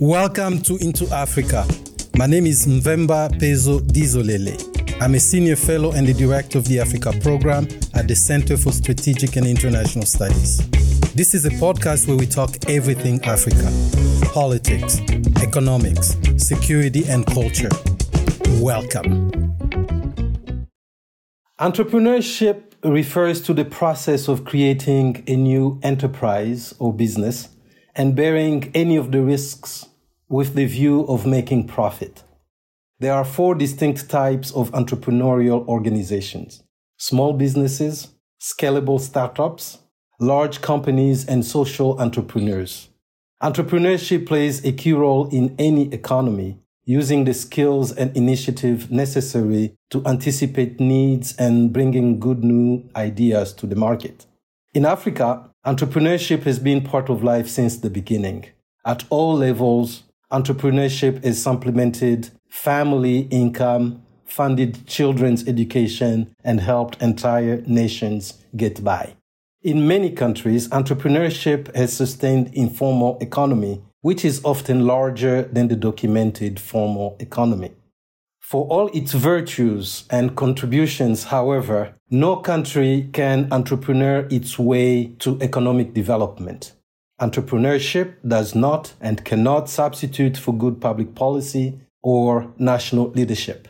Welcome to Into Africa. My name is Mvemba Pezo Dizolele. I'm a senior fellow and the director of the Africa program at the Center for Strategic and International Studies. This is a podcast where we talk everything Africa politics, economics, security, and culture. Welcome. Entrepreneurship refers to the process of creating a new enterprise or business and bearing any of the risks with the view of making profit. There are four distinct types of entrepreneurial organizations small businesses, scalable startups, large companies, and social entrepreneurs. Entrepreneurship plays a key role in any economy, using the skills and initiative necessary to anticipate needs and bringing good new ideas to the market. In Africa, entrepreneurship has been part of life since the beginning. At all levels, entrepreneurship has supplemented family income, funded children's education, and helped entire nations get by. In many countries, entrepreneurship has sustained informal economy, which is often larger than the documented formal economy. For all its virtues and contributions, however, no country can entrepreneur its way to economic development. Entrepreneurship does not and cannot substitute for good public policy or national leadership.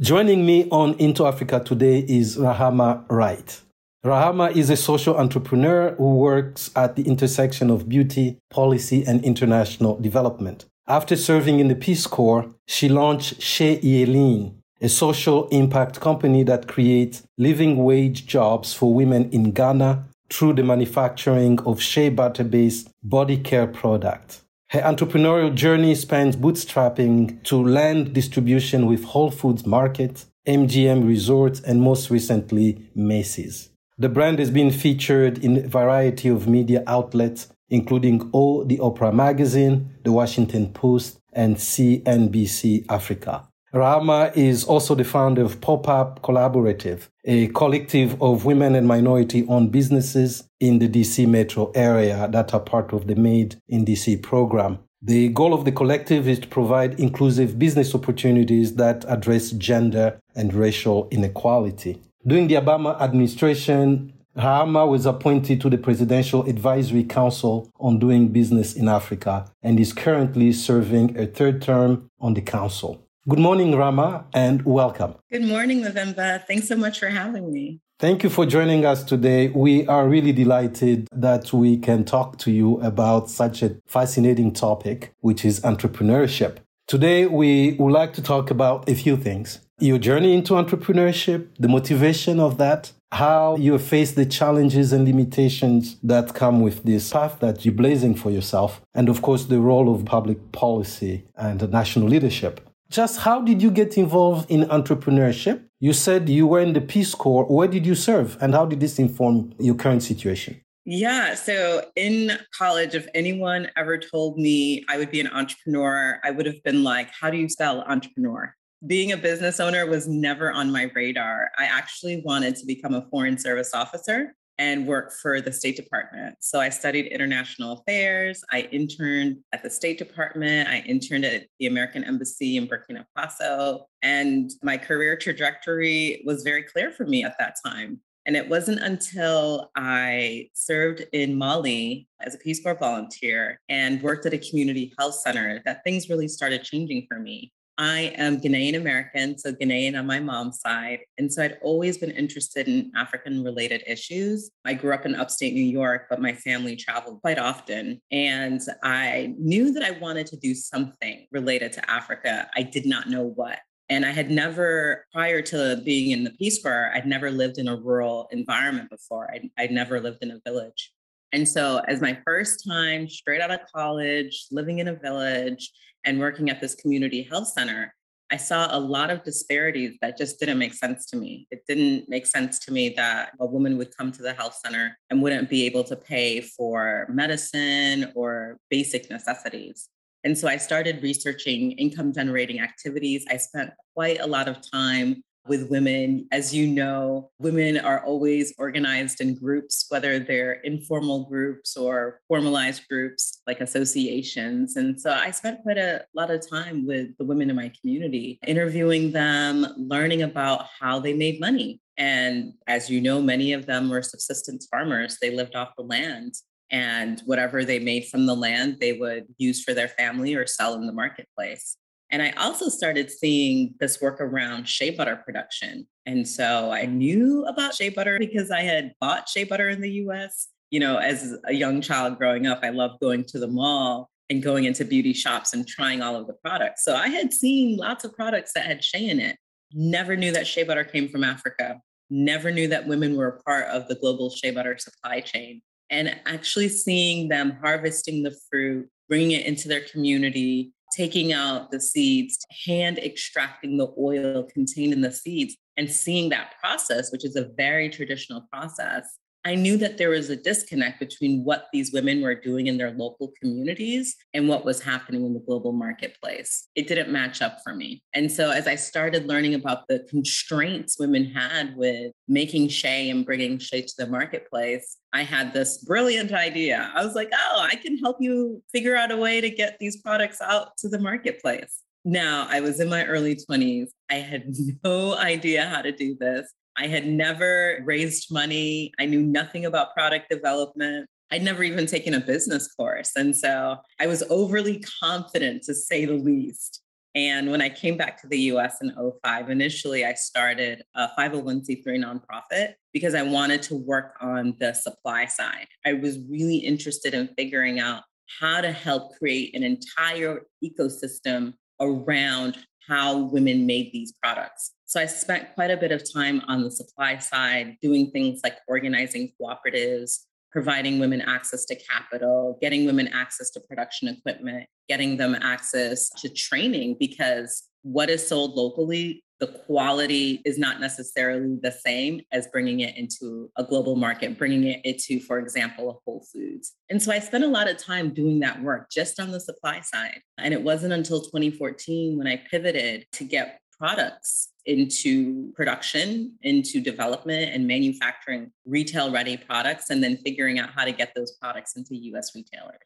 Joining me on Into Africa today is Rahama Wright. Rahama is a social entrepreneur who works at the intersection of beauty, policy, and international development. After serving in the Peace Corps, she launched Shea Yeleen, a social impact company that creates living wage jobs for women in Ghana, through the manufacturing of shea butter based body care products. Her entrepreneurial journey spans bootstrapping to land distribution with Whole Foods Market, MGM Resorts, and most recently, Macy's. The brand has been featured in a variety of media outlets, including O, the Oprah Magazine, The Washington Post, and CNBC Africa. Rahama is also the founder of Pop Up Collaborative, a collective of women and minority owned businesses in the DC metro area that are part of the Made in DC program. The goal of the collective is to provide inclusive business opportunities that address gender and racial inequality. During the Obama administration, Rahama was appointed to the Presidential Advisory Council on Doing Business in Africa and is currently serving a third term on the council. Good morning, Rama, and welcome. Good morning, Mvemba. Thanks so much for having me. Thank you for joining us today. We are really delighted that we can talk to you about such a fascinating topic, which is entrepreneurship. Today, we would like to talk about a few things your journey into entrepreneurship, the motivation of that, how you face the challenges and limitations that come with this path that you're blazing for yourself, and of course, the role of public policy and national leadership. Just how did you get involved in entrepreneurship? You said you were in the Peace Corps. Where did you serve and how did this inform your current situation? Yeah. So in college, if anyone ever told me I would be an entrepreneur, I would have been like, how do you spell entrepreneur? Being a business owner was never on my radar. I actually wanted to become a foreign service officer and work for the State Department. So I studied international affairs. I interned at the State Department. I interned at the American Embassy in Burkina Faso. And my career trajectory was very clear for me at that time. And it wasn't until I served in Mali as a Peace Corps volunteer and worked at a community health center that things really started changing for me. I am Ghanaian American, so Ghanaian on my mom's side. And so I'd always been interested in African related issues. I grew up in upstate New York, but my family traveled quite often. And I knew that I wanted to do something related to Africa. I did not know what. And I had never, prior to being in the Peace Corps, I'd never lived in a rural environment before. I'd, I'd never lived in a village. And so, as my first time straight out of college, living in a village, and working at this community health center, I saw a lot of disparities that just didn't make sense to me. It didn't make sense to me that a woman would come to the health center and wouldn't be able to pay for medicine or basic necessities. And so I started researching income generating activities. I spent quite a lot of time with women. As you know, women are always organized in groups, whether they're informal groups or formalized groups like associations. And so I spent quite a lot of time with the women in my community, interviewing them, learning about how they made money. And as you know, many of them were subsistence farmers. They lived off the land and whatever they made from the land, they would use for their family or sell in the marketplace. And I also started seeing this work around shea butter production. And so I mm. knew about shea butter because I had bought shea butter in the US. You know, as a young child growing up, I loved going to the mall and going into beauty shops and trying all of the products. So I had seen lots of products that had shea in it. Never knew that shea butter came from Africa. Never knew that women were a part of the global shea butter supply chain. And actually seeing them harvesting the fruit, bringing it into their community, taking out the seeds, hand extracting the oil contained in the seeds, and seeing that process, which is a very traditional process, I knew that there was a disconnect between what these women were doing in their local communities and what was happening in the global marketplace. It didn't match up for me. And so, as I started learning about the constraints women had with making shea and bringing shea to the marketplace, I had this brilliant idea. I was like, oh, I can help you figure out a way to get these products out to the marketplace. Now, I was in my early 20s. I had no idea how to do this. I had never raised money. I knew nothing about product development. I'd never even taken a business course. And so I was overly confident to say the least. And when I came back to the US in 05, initially I started a 501c3 nonprofit because I wanted to work on the supply side. I was really interested in figuring out how to help create an entire ecosystem around how women made these products. So I spent quite a bit of time on the supply side, doing things like organizing cooperatives, providing women access to capital, getting women access to production equipment, getting them access to training, because what is sold locally the quality is not necessarily the same as bringing it into a global market, bringing it into, for example, Whole Foods. And so I spent a lot of time doing that work just on the supply side. And it wasn't until 2014 when I pivoted to get products into production, into development and manufacturing retail ready products, and then figuring out how to get those products into US retailers.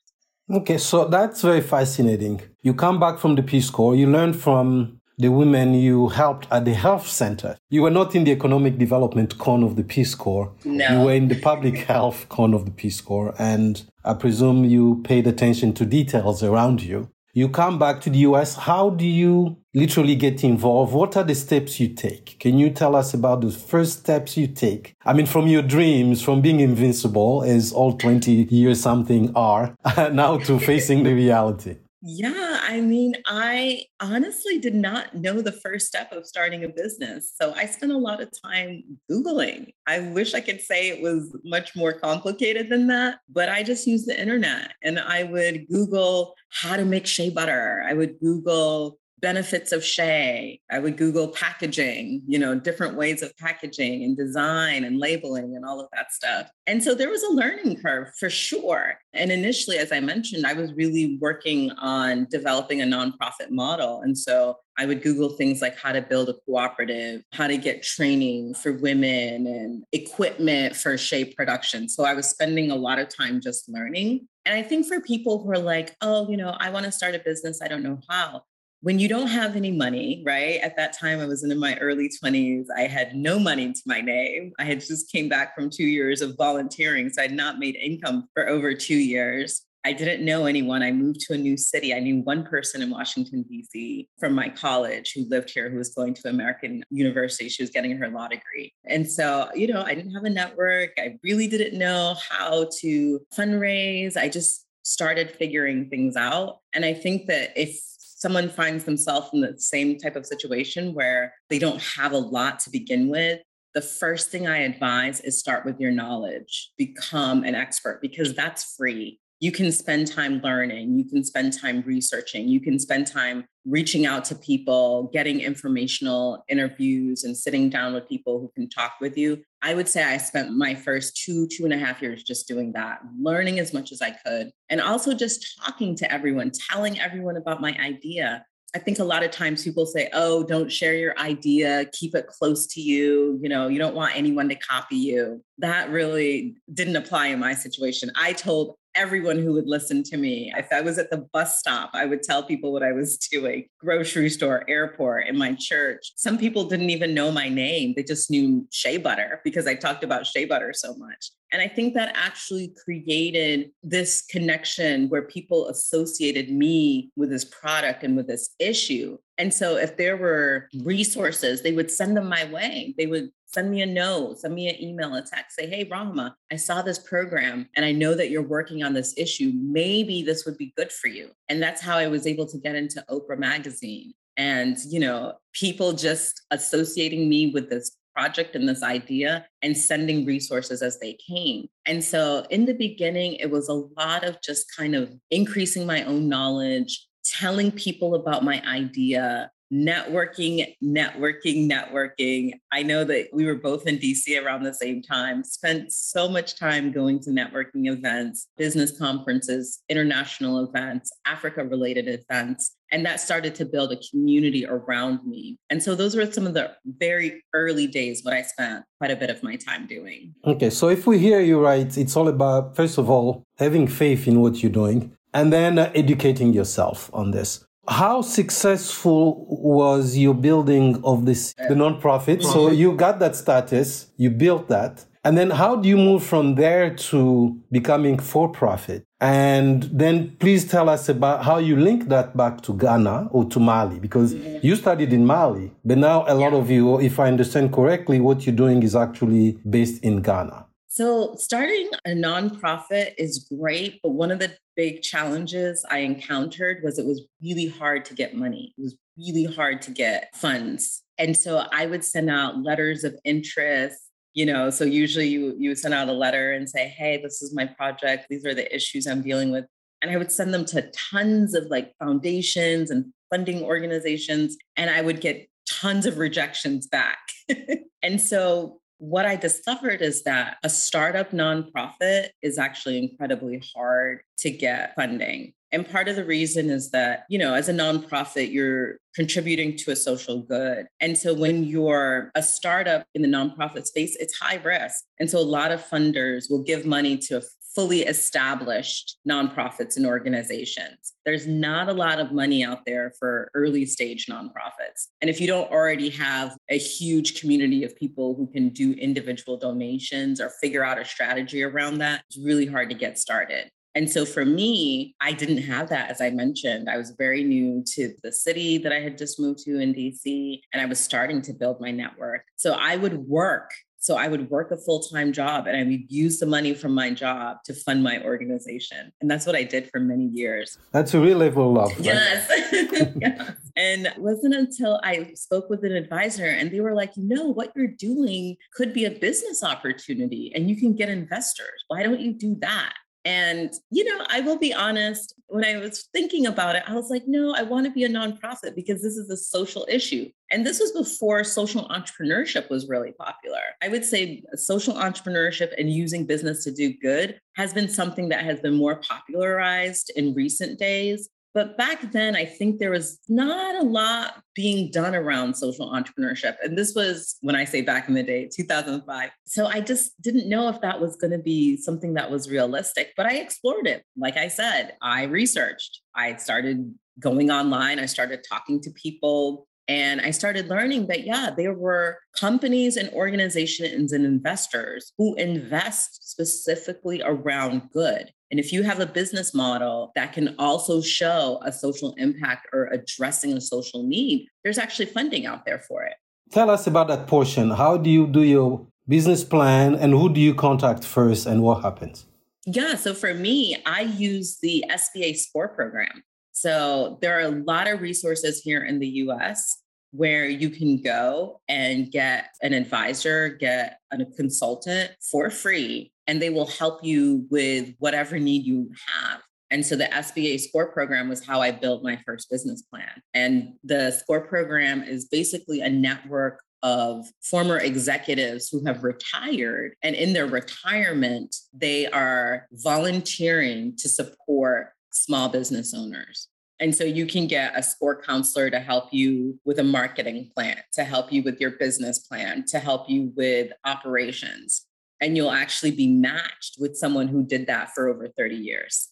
Okay, so that's very fascinating. You come back from the Peace Corps, you learn from the women you helped at the health center. You were not in the economic development con of the Peace Corps. No. You were in the public health con of the Peace Corps. And I presume you paid attention to details around you. You come back to the US. How do you literally get involved? What are the steps you take? Can you tell us about the first steps you take? I mean, from your dreams, from being invincible, as all 20 years something are, now to facing the reality. Yeah, I mean, I honestly did not know the first step of starting a business. So I spent a lot of time Googling. I wish I could say it was much more complicated than that, but I just used the internet and I would Google how to make shea butter. I would Google benefits of shea. I would Google packaging, you know, different ways of packaging and design and labeling and all of that stuff. And so there was a learning curve for sure. And initially, as I mentioned, I was really working on developing a nonprofit model. And so I would Google things like how to build a cooperative, how to get training for women and equipment for shea production. So I was spending a lot of time just learning. And I think for people who are like, oh, you know, I want to start a business, I don't know how when you don't have any money, right? At that time, I was in my early 20s. I had no money to my name. I had just came back from two years of volunteering. So I'd not made income for over two years. I didn't know anyone. I moved to a new city. I knew one person in Washington, D.C. from my college who lived here, who was going to American University. She was getting her law degree. And so, you know, I didn't have a network. I really didn't know how to fundraise. I just started figuring things out. And I think that if someone finds themselves in the same type of situation where they don't have a lot to begin with, the first thing I advise is start with your knowledge, become an expert because that's free you can spend time learning, you can spend time researching, you can spend time reaching out to people, getting informational interviews, and sitting down with people who can talk with you. I would say I spent my first two, two and a half years just doing that, learning as much as I could, and also just talking to everyone, telling everyone about my idea. I think a lot of times people say, oh, don't share your idea, keep it close to you. You know, you don't want anyone to copy you. That really didn't apply in my situation. I told everyone who would listen to me. If I was at the bus stop, I would tell people what I was doing grocery store, airport, in my church. Some people didn't even know my name, they just knew Shea Butter because I talked about Shea Butter so much. And I think that actually created this connection where people associated me with this product and with this issue. And so if there were resources, they would send them my way. They would send me a note, send me an email, a text, say, hey, Rahma, I saw this program and I know that you're working on this issue. Maybe this would be good for you. And that's how I was able to get into Oprah Magazine. And, you know, people just associating me with this project and this idea and sending resources as they came. And so in the beginning, it was a lot of just kind of increasing my own knowledge, telling people about my idea, networking, networking, networking. I know that we were both in DC around the same time, spent so much time going to networking events, business conferences, international events, Africa related events. And that started to build a community around me. And so those were some of the very early days what I spent quite a bit of my time doing. Okay. So if we hear you right, it's all about, first of all, having faith in what you're doing and then uh, educating yourself on this. How successful was your building of this the nonprofit? So you got that status, you built that, and then how do you move from there to becoming for profit? And then please tell us about how you link that back to Ghana or to Mali, because you studied in Mali, but now a lot of you, if I understand correctly, what you're doing is actually based in Ghana. So, starting a nonprofit is great, but one of the big challenges I encountered was it was really hard to get money. It was really hard to get funds. And so I would send out letters of interest, you know, so usually you you send out a letter and say, "Hey, this is my project. These are the issues I'm dealing with." And I would send them to tons of like foundations and funding organizations and I would get tons of rejections back. and so what I discovered is that a startup nonprofit is actually incredibly hard to get funding. And part of the reason is that, you know, as a nonprofit, you're contributing to a social good. And so when you're a startup in the nonprofit space, it's high risk. And so a lot of funders will give money to fully established nonprofits and organizations. There's not a lot of money out there for early stage nonprofits. And if you don't already have a huge community of people who can do individual donations or figure out a strategy around that, it's really hard to get started. And so for me, I didn't have that, as I mentioned. I was very new to the city that I had just moved to in DC, and I was starting to build my network. So I would work so I would work a full time job and I would use the money from my job to fund my organization. And that's what I did for many years. That's a real level of love. Right? Yes. yes. And it wasn't until I spoke with an advisor and they were like, you know, what you're doing could be a business opportunity and you can get investors. Why don't you do that? And, you know, I will be honest, when I was thinking about it, I was like, no, I want to be a nonprofit because this is a social issue. And this was before social entrepreneurship was really popular. I would say social entrepreneurship and using business to do good has been something that has been more popularized in recent days. But back then, I think there was not a lot being done around social entrepreneurship. And this was when I say back in the day, 2005. So I just didn't know if that was going to be something that was realistic, but I explored it. Like I said, I researched, I started going online, I started talking to people. And I started learning that, yeah, there were companies and organizations and investors who invest specifically around good. And if you have a business model that can also show a social impact or addressing a social need, there's actually funding out there for it. Tell us about that portion. How do you do your business plan and who do you contact first and what happens? Yeah, so for me, I use the SBA SCORE program. So there are a lot of resources here in the US where you can go and get an advisor, get a consultant for free, and they will help you with whatever need you have. And so the SBA SCORE program was how I built my first business plan. And the SCORE program is basically a network of former executives who have retired. And in their retirement, they are volunteering to support small business owners. And so you can get a score counselor to help you with a marketing plan, to help you with your business plan, to help you with operations. And you'll actually be matched with someone who did that for over 30 years.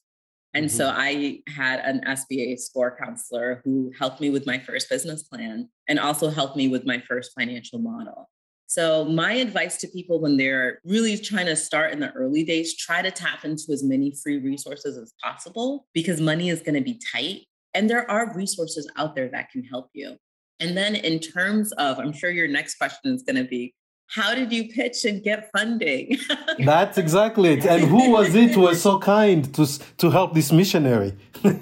And mm-hmm. so I had an SBA score counselor who helped me with my first business plan and also helped me with my first financial model. So, my advice to people when they're really trying to start in the early days, try to tap into as many free resources as possible because money is going to be tight. And there are resources out there that can help you. And then, in terms of, I'm sure your next question is going to be how did you pitch and get funding? That's exactly it. And who was it who was so kind to, to help this missionary? and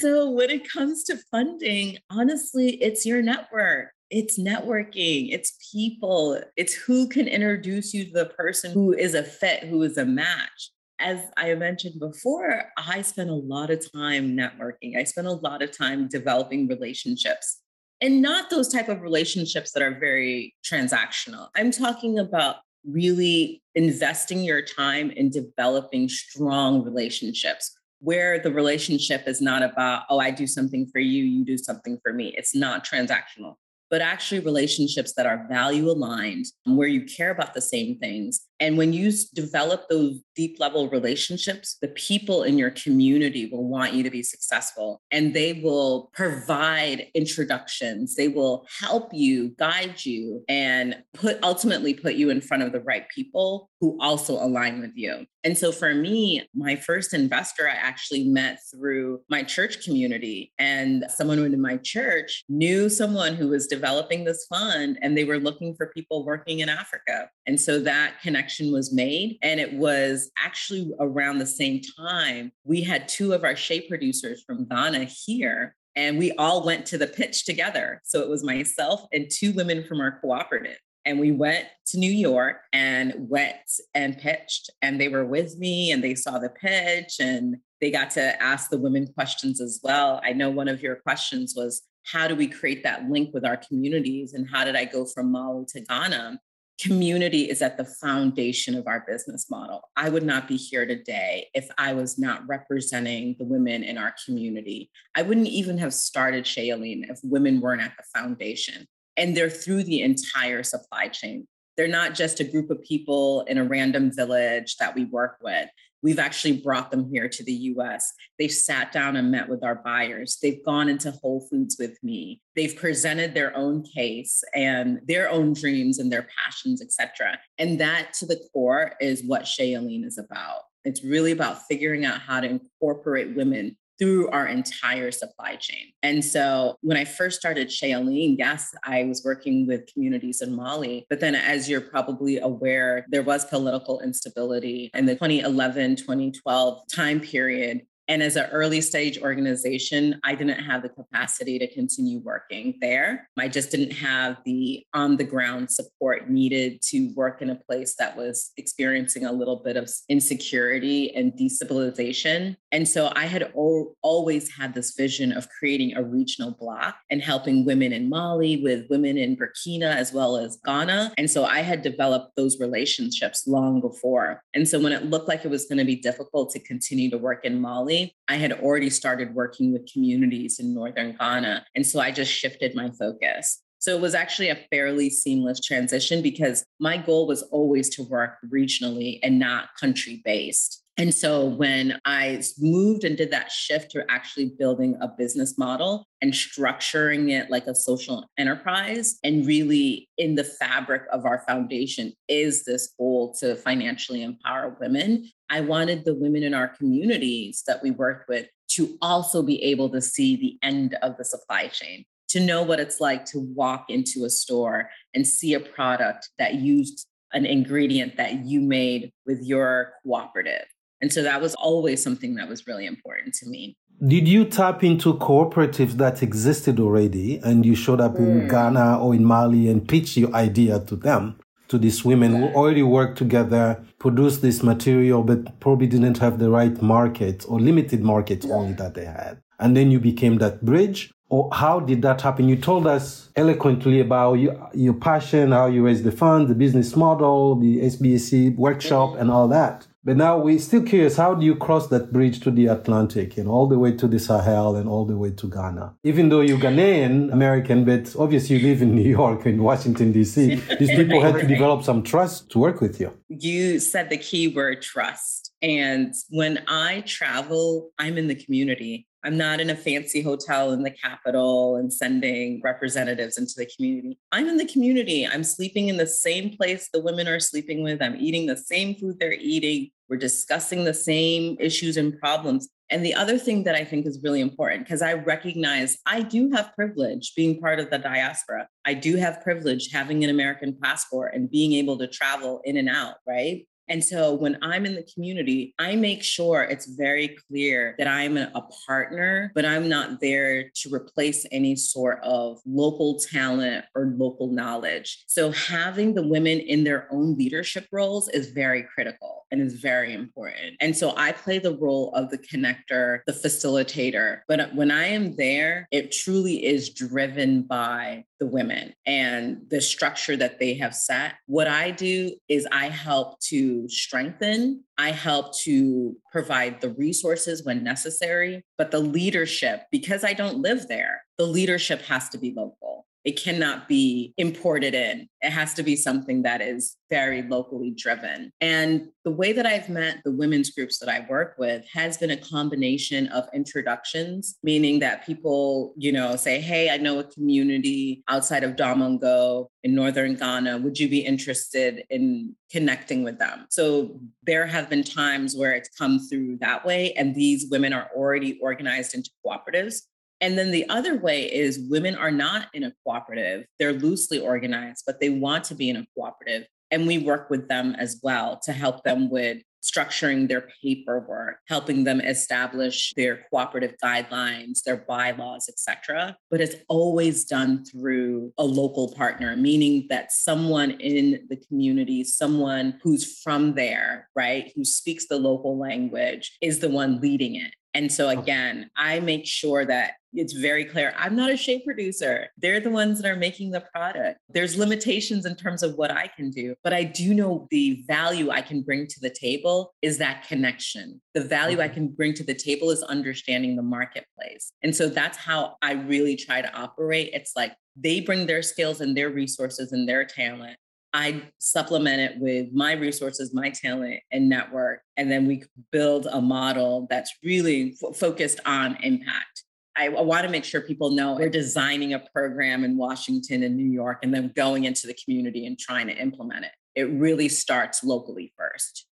so when it comes to funding, honestly, it's your network. It's networking, it's people, it's who can introduce you to the person who is a fit, who is a match as I mentioned before, I spent a lot of time networking. I spent a lot of time developing relationships and not those type of relationships that are very transactional. I'm talking about really investing your time in developing strong relationships where the relationship is not about, oh, I do something for you, you do something for me. It's not transactional but actually relationships that are value aligned, where you care about the same things. And when you develop those deep level relationships, the people in your community will want you to be successful and they will provide introductions. They will help you, guide you, and put ultimately put you in front of the right people who also align with you. And so for me, my first investor I actually met through my church community. And someone in my church knew someone who was developing this fund and they were looking for people working in Africa. And so that connection was made. And it was actually around the same time we had two of our Shea producers from Ghana here and we all went to the pitch together. So it was myself and two women from our cooperative. And we went to New York and went and pitched. And they were with me and they saw the pitch and they got to ask the women questions as well. I know one of your questions was how do we create that link with our communities? And how did I go from Mali to Ghana? Community is at the foundation of our business model. I would not be here today if I was not representing the women in our community. I wouldn't even have started Shea Yeleen if women weren't at the foundation and they're through the entire supply chain. They're not just a group of people in a random village that we work with. We've actually brought them here to the US. They've sat down and met with our buyers. They've gone into Whole Foods with me. They've presented their own case and their own dreams and their passions, etc. And that to the core is what Shea Yeleen is about. It's really about figuring out how to incorporate women through our entire supply chain. And so when I first started Shea Yeleen, yes, I was working with communities in Mali. But then, as you're probably aware, there was political instability in the 2011 2012 time period. And as an early stage organization, I didn't have the capacity to continue working there. I just didn't have the on the ground support needed to work in a place that was experiencing a little bit of insecurity and destabilization. And so I had o- always had this vision of creating a regional block and helping women in Mali with women in Burkina as well as Ghana. And so I had developed those relationships long before. And so when it looked like it was going to be difficult to continue to work in Mali, I had already started working with communities in Northern Ghana. And so I just shifted my focus. So it was actually a fairly seamless transition because my goal was always to work regionally and not country based. And so when I moved and did that shift to actually building a business model and structuring it like a social enterprise, and really in the fabric of our foundation is this goal to financially empower women. I wanted the women in our communities that we worked with to also be able to see the end of the supply chain, to know what it's like to walk into a store and see a product that used an ingredient that you made with your cooperative and so that was always something that was really important to me. Did you tap into cooperatives that existed already and you showed up mm. in Ghana or in Mali and pitched your idea to them, to these women who already worked together, produced this material, but probably didn't have the right market or limited market yeah. only that they had? And then you became that bridge? Or how did that happen? You told us eloquently about your, your passion, how you raised the fund, the business model, the SBAC workshop, mm-hmm. and all that. But now we're still curious how do you cross that bridge to the Atlantic and all the way to the Sahel and all the way to Ghana? Even though you're Ghanaian American, but obviously you live in New York and Washington, D.C., these people had to develop some trust to work with you. You said the key word trust. And when I travel, I'm in the community. I'm not in a fancy hotel in the capital and sending representatives into the community. I'm in the community. I'm sleeping in the same place the women are sleeping with. I'm eating the same food they're eating. We're discussing the same issues and problems. And the other thing that I think is really important, because I recognize I do have privilege being part of the diaspora. I do have privilege having an American passport and being able to travel in and out, right? And so when I'm in the community, I make sure it's very clear that I'm a partner, but I'm not there to replace any sort of local talent or local knowledge. So having the women in their own leadership roles is very critical and is very important. And so I play the role of the connector, the facilitator. But when I am there, it truly is driven by the women and the structure that they have set. What I do is I help to strengthen, I help to provide the resources when necessary, but the leadership, because I don't live there, the leadership has to be local. It cannot be imported in. It has to be something that is very locally driven. And the way that I've met the women's groups that I work with has been a combination of introductions, meaning that people, you know, say, Hey, I know a community outside of Damongo in Northern Ghana. Would you be interested in connecting with them? So there have been times where it's come through that way. And these women are already organized into cooperatives. And then the other way is women are not in a cooperative. They're loosely organized, but they want to be in a cooperative. And we work with them as well to help them with structuring their paperwork, helping them establish their cooperative guidelines, their bylaws, etc. But it's always done through a local partner, meaning that someone in the community, someone who's from there, right, who speaks the local language is the one leading it. And so oh. again, I make sure that it's very clear I'm not a shea producer. They're the ones that are making the product. There's limitations in terms of what I can do, but I do know the value I can bring to the table is that connection. The value I mm-hmm. can bring to the table is understanding the marketplace. And so that's how I really try to operate. It's like they bring their skills and their resources and their talent. I supplement it with my resources, my talent, and network. And then we build a model that's really f- focused on impact. I, I want to make sure people know we're designing a program in Washington and New York and then going into the community and trying to implement it. It really starts locally first.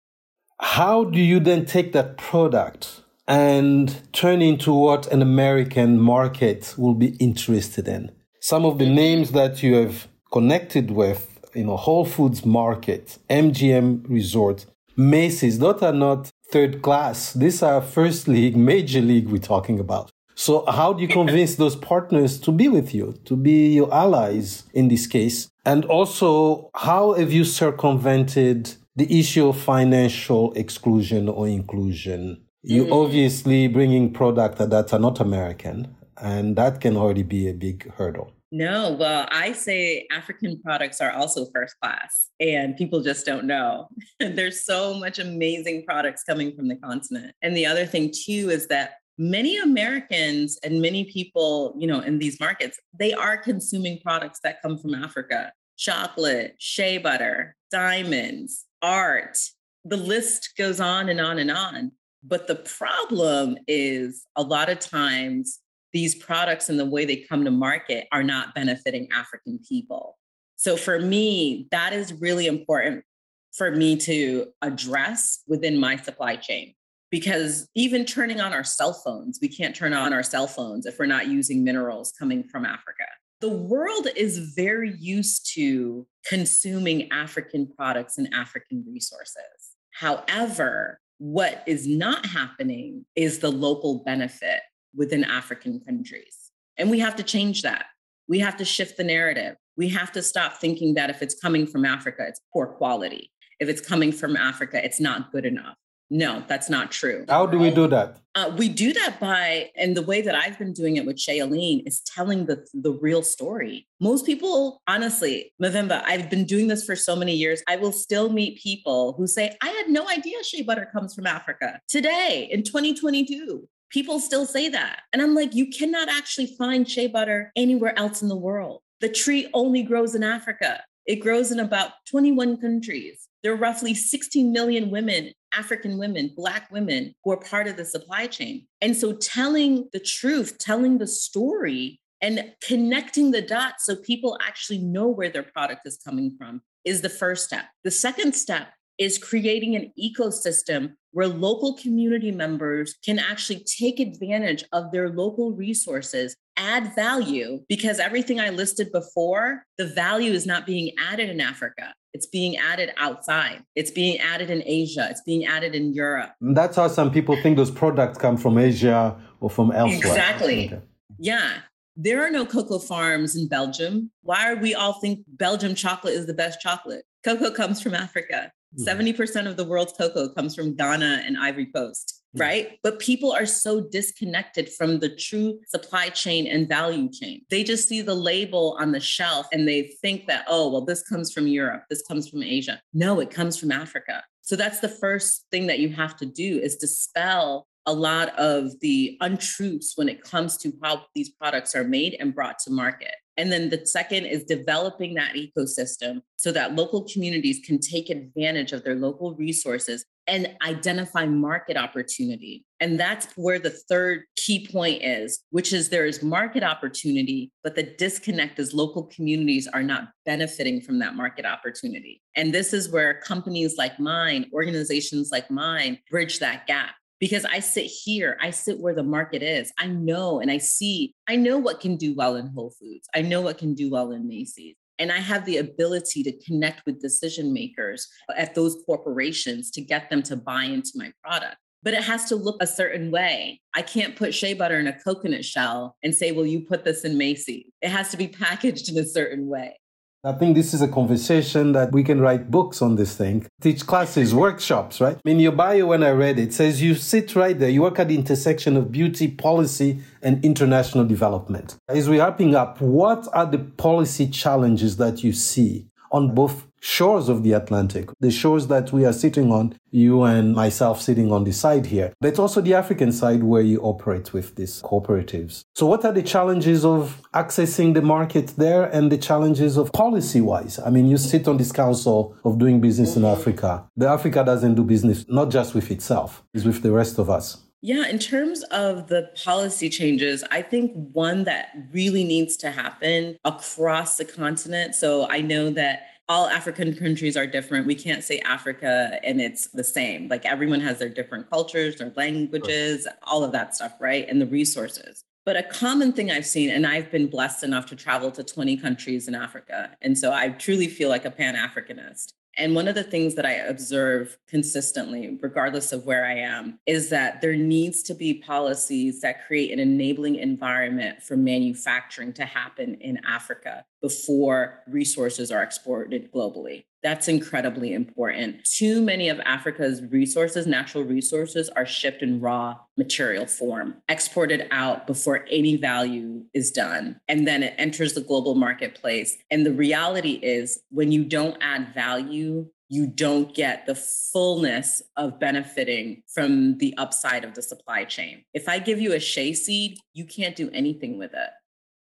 How do you then take that product and turn into what an American market will be interested in? Some of the names that you have connected with you know, Whole Foods Market, MGM Resort, Macy's, those are not third class. These are first league, major league we're talking about. So how do you convince those partners to be with you, to be your allies in this case? And also, how have you circumvented the issue of financial exclusion or inclusion? You mm. obviously bringing product that are not American, and that can already be a big hurdle. No, well, I say African products are also first class, and people just don't know. There's so much amazing products coming from the continent. And the other thing, too, is that many Americans and many people, you know, in these markets, they are consuming products that come from Africa chocolate, shea butter, diamonds, art. The list goes on and on and on. But the problem is a lot of times these products and the way they come to market are not benefiting African people. So for me, that is really important for me to address within my supply chain. Because even turning on our cell phones, we can't turn on our cell phones if we're not using minerals coming from Africa. The world is very used to consuming African products and African resources. However, what is not happening is the local benefit within African countries. And we have to change that. We have to shift the narrative. We have to stop thinking that if it's coming from Africa, it's poor quality. If it's coming from Africa, it's not good enough. No, that's not true. How do we do that? Uh, we do that by, and the way that I've been doing it with Shea Yeleen is telling the, the real story. Most people, honestly, Mvemba, I've been doing this for so many years. I will still meet people who say, I had no idea shea butter comes from Africa. Today, in 2022, people still say that. And I'm like, you cannot actually find shea butter anywhere else in the world. The tree only grows in Africa. It grows in about 21 countries. There are roughly 16 million women, African women, Black women, who are part of the supply chain. And so telling the truth, telling the story, and connecting the dots so people actually know where their product is coming from is the first step. The second step is creating an ecosystem where local community members can actually take advantage of their local resources, add value, because everything I listed before, the value is not being added in Africa. It's being added outside. It's being added in Asia. It's being added in Europe. That's how some people think those products come from Asia or from elsewhere. Exactly. Okay. Yeah. There are no cocoa farms in Belgium. Why are we all think Belgium chocolate is the best chocolate? Cocoa comes from Africa. 70% mm-hmm. of the world's cocoa comes from Ghana and Ivory Coast, mm-hmm. right? But people are so disconnected from the true supply chain and value chain. They just see the label on the shelf and they think that, oh, well, this comes from Europe, this comes from Asia. No, it comes from Africa. So that's the first thing that you have to do is dispel a lot of the untruths when it comes to how these products are made and brought to market. And then the second is developing that ecosystem so that local communities can take advantage of their local resources and identify market opportunity. And that's where the third key point is, which is there is market opportunity, but the disconnect is local communities are not benefiting from that market opportunity. And this is where companies like mine, organizations like mine, bridge that gap because I sit here, I sit where the market is. I know and I see, I know what can do well in Whole Foods. I know what can do well in Macy's. And I have the ability to connect with decision makers at those corporations to get them to buy into my product. But it has to look a certain way. I can't put shea butter in a coconut shell and say, well, you put this in Macy's. It has to be packaged in a certain way. I think this is a conversation that we can write books on this thing, teach classes, workshops, right? In your bio, when I read it, says you sit right there, you work at the intersection of beauty, policy, and international development. As we're wrapping up, what are the policy challenges that you see on both shores of the Atlantic, the shores that we are sitting on, you and myself sitting on the side here, but also the African side where you operate with these cooperatives. So, what are the challenges of accessing the market there and the challenges of policy wise? I mean, you sit on this council of doing business in Africa. The Africa doesn't do business not just with itself, it's with the rest of us. Yeah, in terms of the policy changes, I think one that really needs to happen across the continent. So I know that all African countries are different. We can't say Africa and it's the same. Like everyone has their different cultures, their languages, all of that stuff, right? And the resources. But a common thing I've seen, and I've been blessed enough to travel to 20 countries in Africa. And so I truly feel like a Pan Africanist. And one of the things that I observe consistently, regardless of where I am, is that there needs to be policies that create an enabling environment for manufacturing to happen in Africa before resources are exported globally. That's incredibly important. Too many of Africa's resources, natural resources, are shipped in raw material form, exported out before any value is done. And then it enters the global marketplace. And the reality is, when you don't add value, you don't get the fullness of benefiting from the upside of the supply chain. If I give you a shea seed, you can't do anything with it.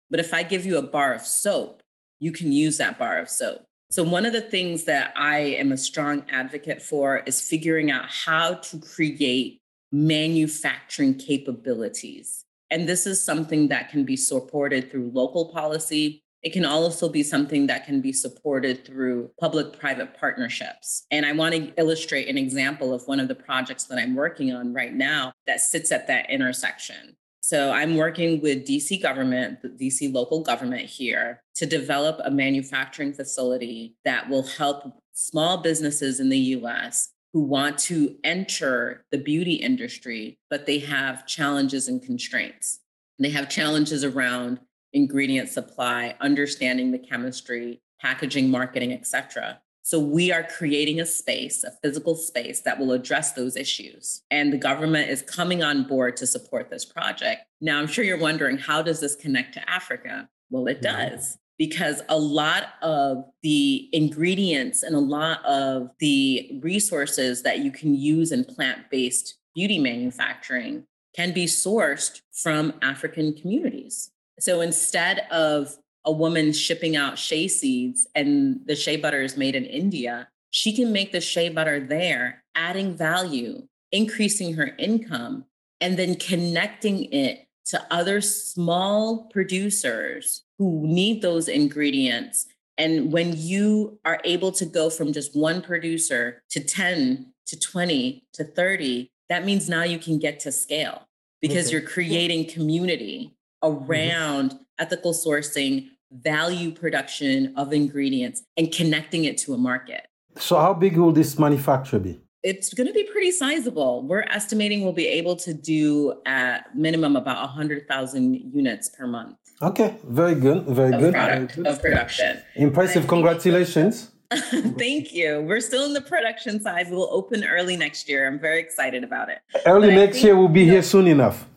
But if I give you a bar of soap, you can use that bar of soap. So, one of the things that I am a strong advocate for is figuring out how to create manufacturing capabilities. And this is something that can be supported through local policy. It can also be something that can be supported through public private partnerships. And I want to illustrate an example of one of the projects that I'm working on right now that sits at that intersection. So I'm working with DC government, the DC local government here to develop a manufacturing facility that will help small businesses in the US who want to enter the beauty industry, but they have challenges and constraints. They have challenges around ingredient supply, understanding the chemistry, packaging, marketing, etc. So we are creating a space, a physical space that will address those issues. And the government is coming on board to support this project. Now, I'm sure you're wondering how does this connect to Africa? Well, it mm-hmm. does. Because a lot of the ingredients and a lot of the resources that you can use in plant based beauty manufacturing can be sourced from African communities. So instead of a woman shipping out shea seeds and the shea butter is made in India, she can make the shea butter there, adding value, increasing her income, and then connecting it to other small producers who need those ingredients. And when you are able to go from just one producer to 10 to 20 to 30, that means now you can get to scale because okay. you're creating community mm-hmm. around mm-hmm. ethical sourcing value production of ingredients and connecting it to a market. So, how big will this manufacture be? It's going to be pretty sizable. We're estimating we'll be able to do at minimum about 100,000 units per month. Okay, very good. Very of good. Product, of production. Impressive. Congratulations. Thank you. We're still in the production side. We'll open early next year. I'm very excited about it. Early but next year, we'll be here soon enough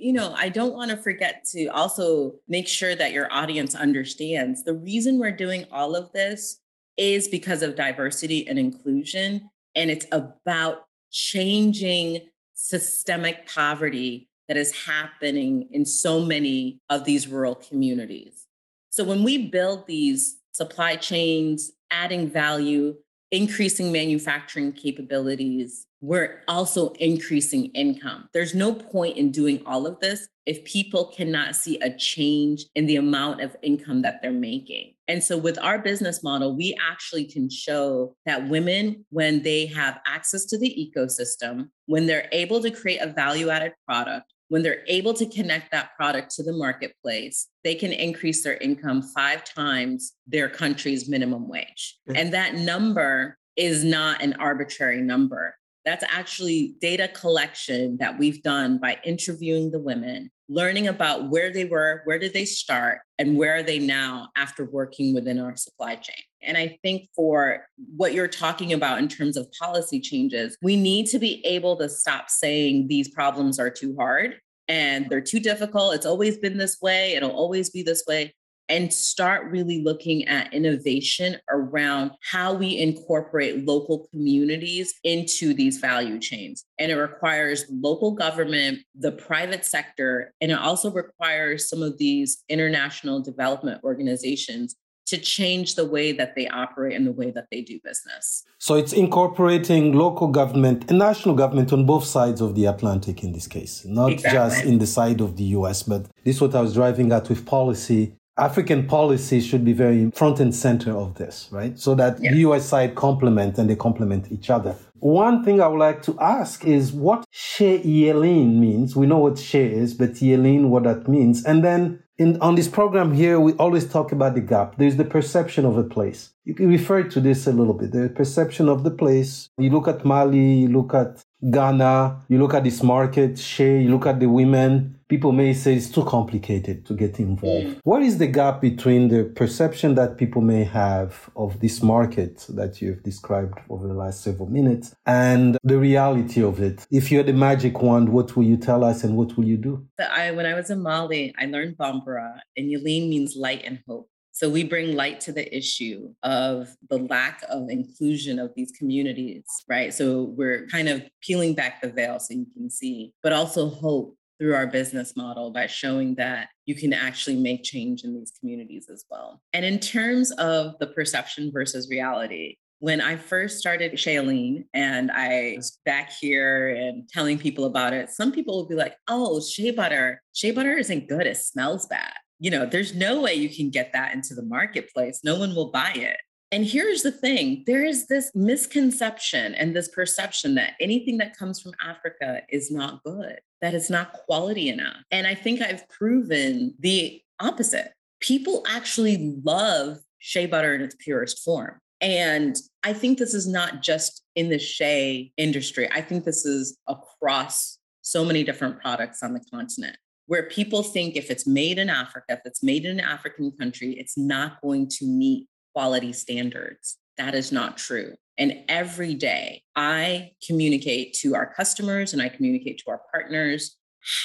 you know, I don't want to forget to also make sure that your audience understands the reason we're doing all of this is because of diversity and inclusion. And it's about changing systemic poverty that is happening in so many of these rural communities. So when we build these supply chains, adding value, increasing manufacturing capabilities, we're also increasing income. There's no point in doing all of this if people cannot see a change in the amount of income that they're making. And so, with our business model, we actually can show that women, when they have access to the ecosystem, when they're able to create a value added product, when they're able to connect that product to the marketplace, they can increase their income five times their country's minimum wage. And that number is not an arbitrary number. That's actually data collection that we've done by interviewing the women, learning about where they were, where did they start, and where are they now after working within our supply chain. And I think for what you're talking about in terms of policy changes, we need to be able to stop saying these problems are too hard and they're too difficult. It's always been this way, it'll always be this way and start really looking at innovation around how we incorporate local communities into these value chains. And it requires local government, the private sector, and it also requires some of these international development organizations to change the way that they operate and the way that they do business. So it's incorporating local government and national government on both sides of the Atlantic in this case, not exactly. just in the side of the US, but this is what I was driving at with policy African policy should be very front and center of this, right? So that yeah. the US side complement and they complement each other. One thing I would like to ask is what Shea Yeleen means. We know what Shea is, but Yeleen, what that means. And then in, on this program here, we always talk about the gap. There's the perception of a place. You can refer to this a little bit. The perception of the place. You look at Mali, you look at Ghana, you look at this market, Shea, you look at the women people may say it's too complicated to get involved. Mm. What is the gap between the perception that people may have of this market that you've described over the last several minutes and the reality of it? If you had a magic wand, what will you tell us and what will you do? I, when I was in Mali, I learned Bambara, and Yeleen means light and hope. So we bring light to the issue of the lack of inclusion of these communities, right? So we're kind of peeling back the veil so you can see, but also hope through our business model by showing that you can actually make change in these communities as well. And in terms of the perception versus reality, when I first started Shea Yeleen and I was back here and telling people about it, some people would be like, oh, shea butter, shea butter isn't good. It smells bad. You know, there's no way you can get that into the marketplace. No one will buy it. And here's the thing there is this misconception and this perception that anything that comes from Africa is not good, that it's not quality enough. And I think I've proven the opposite. People actually love shea butter in its purest form. And I think this is not just in the shea industry, I think this is across so many different products on the continent where people think if it's made in Africa, if it's made in an African country, it's not going to meet quality standards. That is not true. And every day I communicate to our customers and I communicate to our partners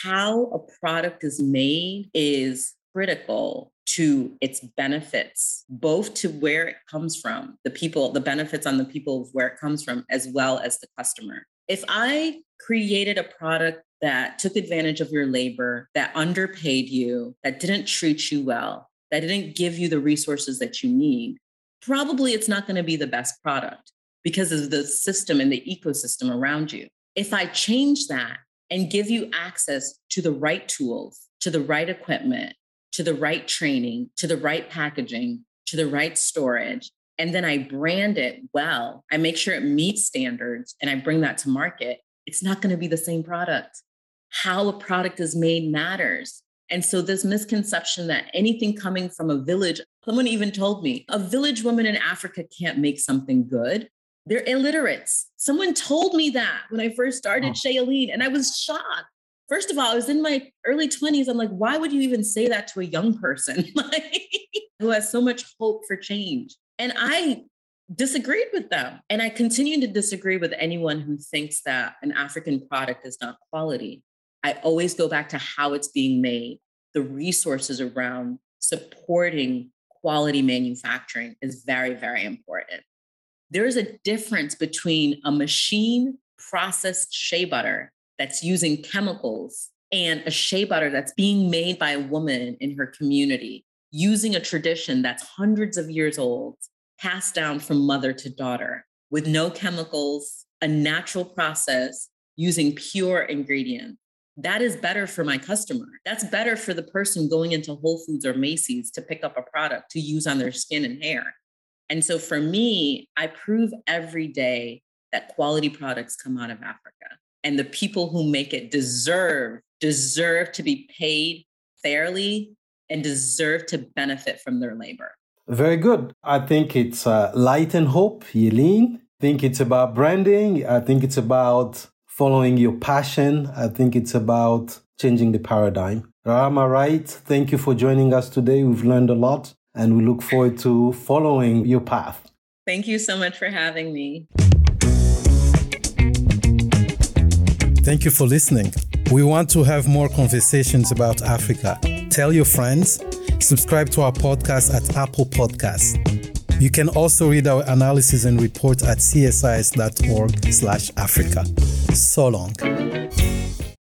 how a product is made is critical to its benefits, both to where it comes from, the people, the benefits on the people of where it comes from, as well as the customer. If I created a product that took advantage of your labor, that underpaid you, that didn't treat you well, that didn't give you the resources that you need, probably it's not going to be the best product because of the system and the ecosystem around you. If I change that and give you access to the right tools, to the right equipment, to the right training, to the right packaging, to the right storage, and then I brand it well, I make sure it meets standards and I bring that to market, it's not going to be the same product. How a product is made matters. And so, this misconception that anything coming from a village, someone even told me a village woman in Africa can't make something good. They're illiterates. Someone told me that when I first started oh. Shea Yeleen, and I was shocked. First of all, I was in my early 20s. I'm like, why would you even say that to a young person who has so much hope for change? And I disagreed with them. And I continue to disagree with anyone who thinks that an African product is not quality. I always go back to how it's being made. The resources around supporting quality manufacturing is very, very important. There's a difference between a machine processed shea butter that's using chemicals and a shea butter that's being made by a woman in her community using a tradition that's hundreds of years old, passed down from mother to daughter with no chemicals, a natural process using pure ingredients. That is better for my customer. That's better for the person going into Whole Foods or Macy's to pick up a product to use on their skin and hair. And so for me, I prove every day that quality products come out of Africa and the people who make it deserve deserve to be paid fairly and deserve to benefit from their labor. Very good. I think it's uh, light and hope, Yeleen. I think it's about branding. I think it's about following your passion. I think it's about changing the paradigm. Rahama Wright, thank you for joining us today. We've learned a lot and we look forward to following your path. Thank you so much for having me. Thank you for listening. We want to have more conversations about Africa. Tell your friends, subscribe to our podcast at Apple Podcasts. You can also read our analysis and report at csis.org/africa. So long.